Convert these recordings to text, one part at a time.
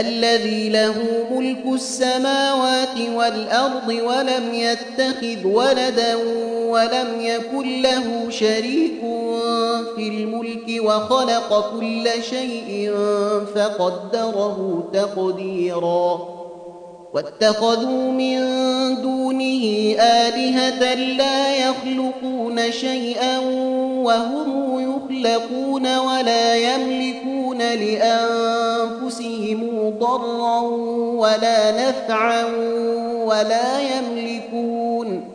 الذي له ملك السماوات والأرض ولم يتخذ ولدا ولم يكن له شريك في الملك وخلق كل شيء فقدره تقديرا. واتخذوا من دونه آلهة لا يخلقون شيئا وهم يخلقون ولا يملكون لأنفسهم ضرا ولا نفعا ولا يملكون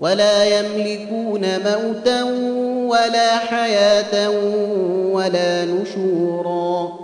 ولا يملكون موتا ولا حياة ولا نشورا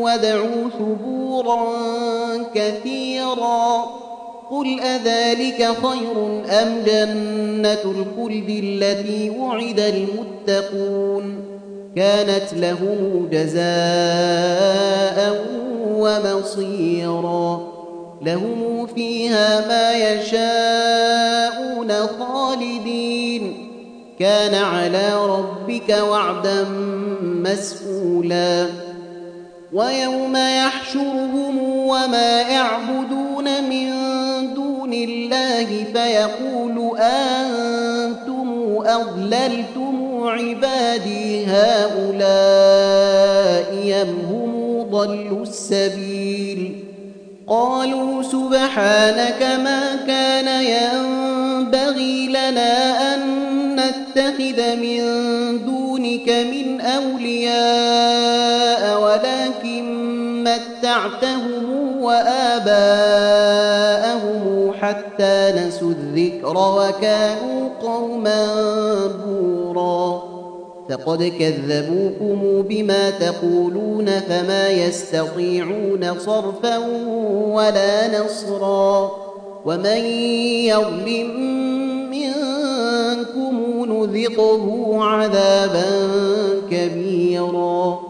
وادعوا ثبورا كثيرا قل أذلك خير أم جنة الخلد التي وعد المتقون كانت لهم جزاء ومصيرا لهم فيها ما يشاءون خالدين كان على ربك وعدا مسئولا ويوم يحشرهم وما يعبدون من دون الله فيقول أنتم أضللتم عبادي هؤلاء أم هم ضلوا السبيل قالوا سبحانك ما كان ينبغي لنا أن نتخذ من دونك من أولياء متعتهم وآباءهم حتى نسوا الذكر وكانوا قوما بورا. فقد كذبوكم بما تقولون فما يستطيعون صرفا ولا نصرا. ومن يظلم منكم نذقه عذابا كبيرا.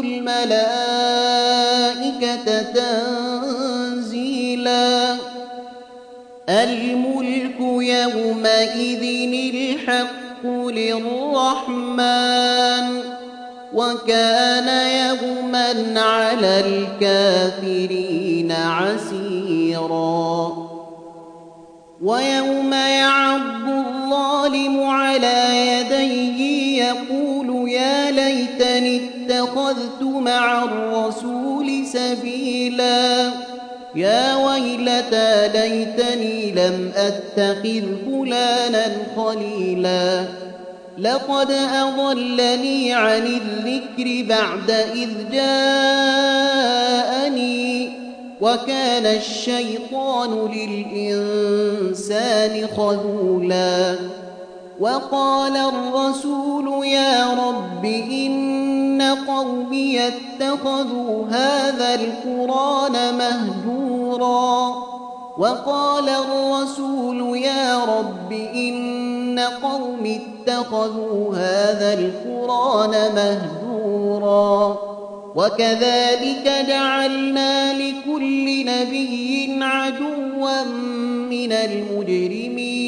الملائكة تنزيلا. الملك يومئذ الحق للرحمن وكان يوما على الكافرين عسيرا. ويوم يعض الظالم على يديه اتخذت مع الرسول سبيلا. يا ويلتى ليتني لم أتخذ فلانا خليلا. لقد أضلني عن الذكر بعد إذ جاءني. وكان الشيطان للإنسان خذولا. وقال الرسول يا رب إن قومي اتخذوا هذا القرآن مهجورا. وقال الرسول يا رب إن قومي اتخذوا هذا القرآن مهجورا. وكذلك جعلنا لكل نبي عدوا من المجرمين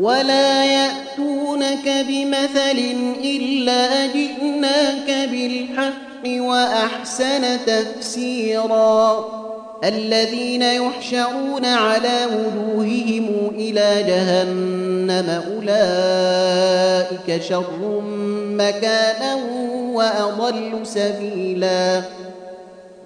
ولا يأتونك بمثل إلا جئناك بالحق وأحسن تفسيرا الذين يحشرون على وجوههم إلى جهنم أولئك شر مكانا وأضل سبيلا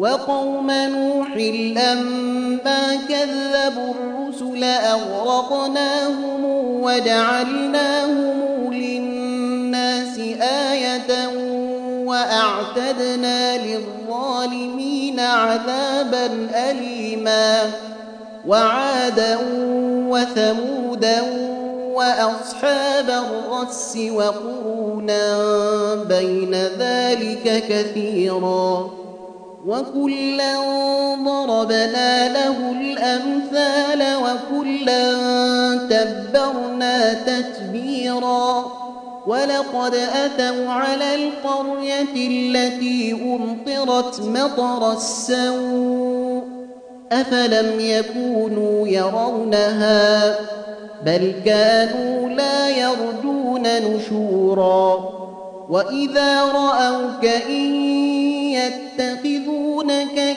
وقوم نوح لما كذبوا الرسل أغرقناهم وجعلناهم للناس آية وأعتدنا للظالمين عذابا أليما وعادا وثمودا وأصحاب الرس وقرونا بين ذلك كثيراً وكلا ضربنا له الأمثال وكلا تبرنا تتبيرا ولقد أتوا على القرية التي أمطرت مطر السوء أفلم يكونوا يرونها بل كانوا لا يرجون نشورا وإذا رأوك إن يتخذونك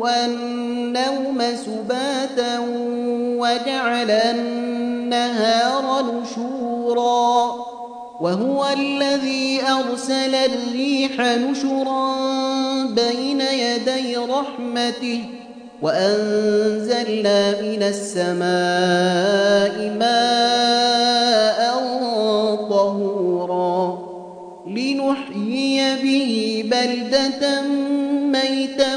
والنوم سباتا وجعل النهار نشورا وهو الذي أرسل الريح نشرا بين يدي رحمته وأنزلنا من السماء ماء طهورا لنحيي به بلدة ميتا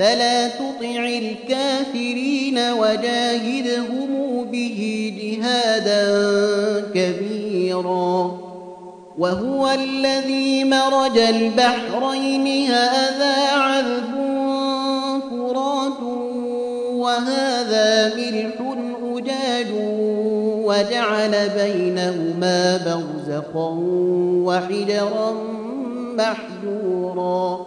فلا تطع الكافرين وجاهدهم به جهادا كبيرا. وهو الذي مرج البحرين هذا عذب فرات وهذا ملح أجاج وجعل بينهما برزقا وحجرا محجورا.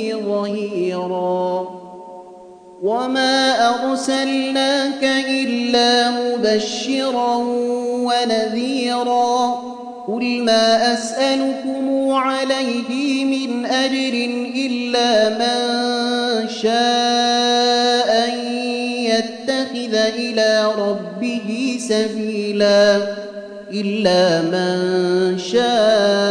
ظهيرا وما أرسلناك إلا مبشرا ونذيرا. قل ما أسألكم عليه من أجر إلا من شاء أن يتخذ إلى ربه سبيلا إلا من شاء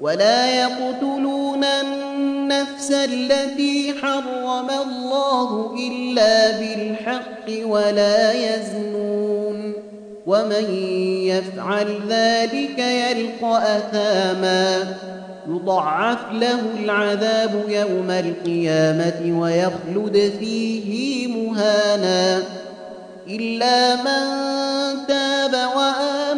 ولا يقتلون النفس التي حرم الله إلا بالحق ولا يزنون ومن يفعل ذلك يلقى أثاما يضعف له العذاب يوم القيامة ويخلد فيه مهانا إلا من تاب وآمن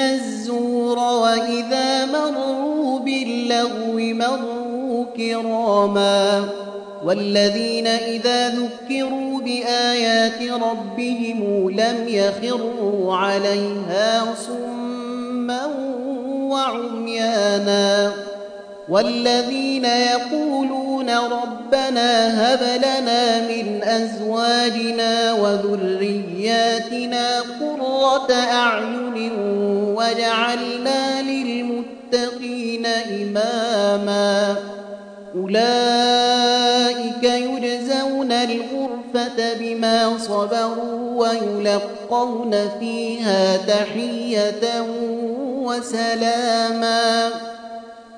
الزور وإذا مروا باللغو مروا كراما والذين إذا ذكروا بآيات ربهم لم يخروا عليها صما وعميانا والذين يقولون ربنا هب لنا من أزواجنا وذرياتنا قرة أعين وجعلنا للمتقين إماما. أولئك يجزون الغرفة بما صبروا ويلقون فيها تحية وسلاما.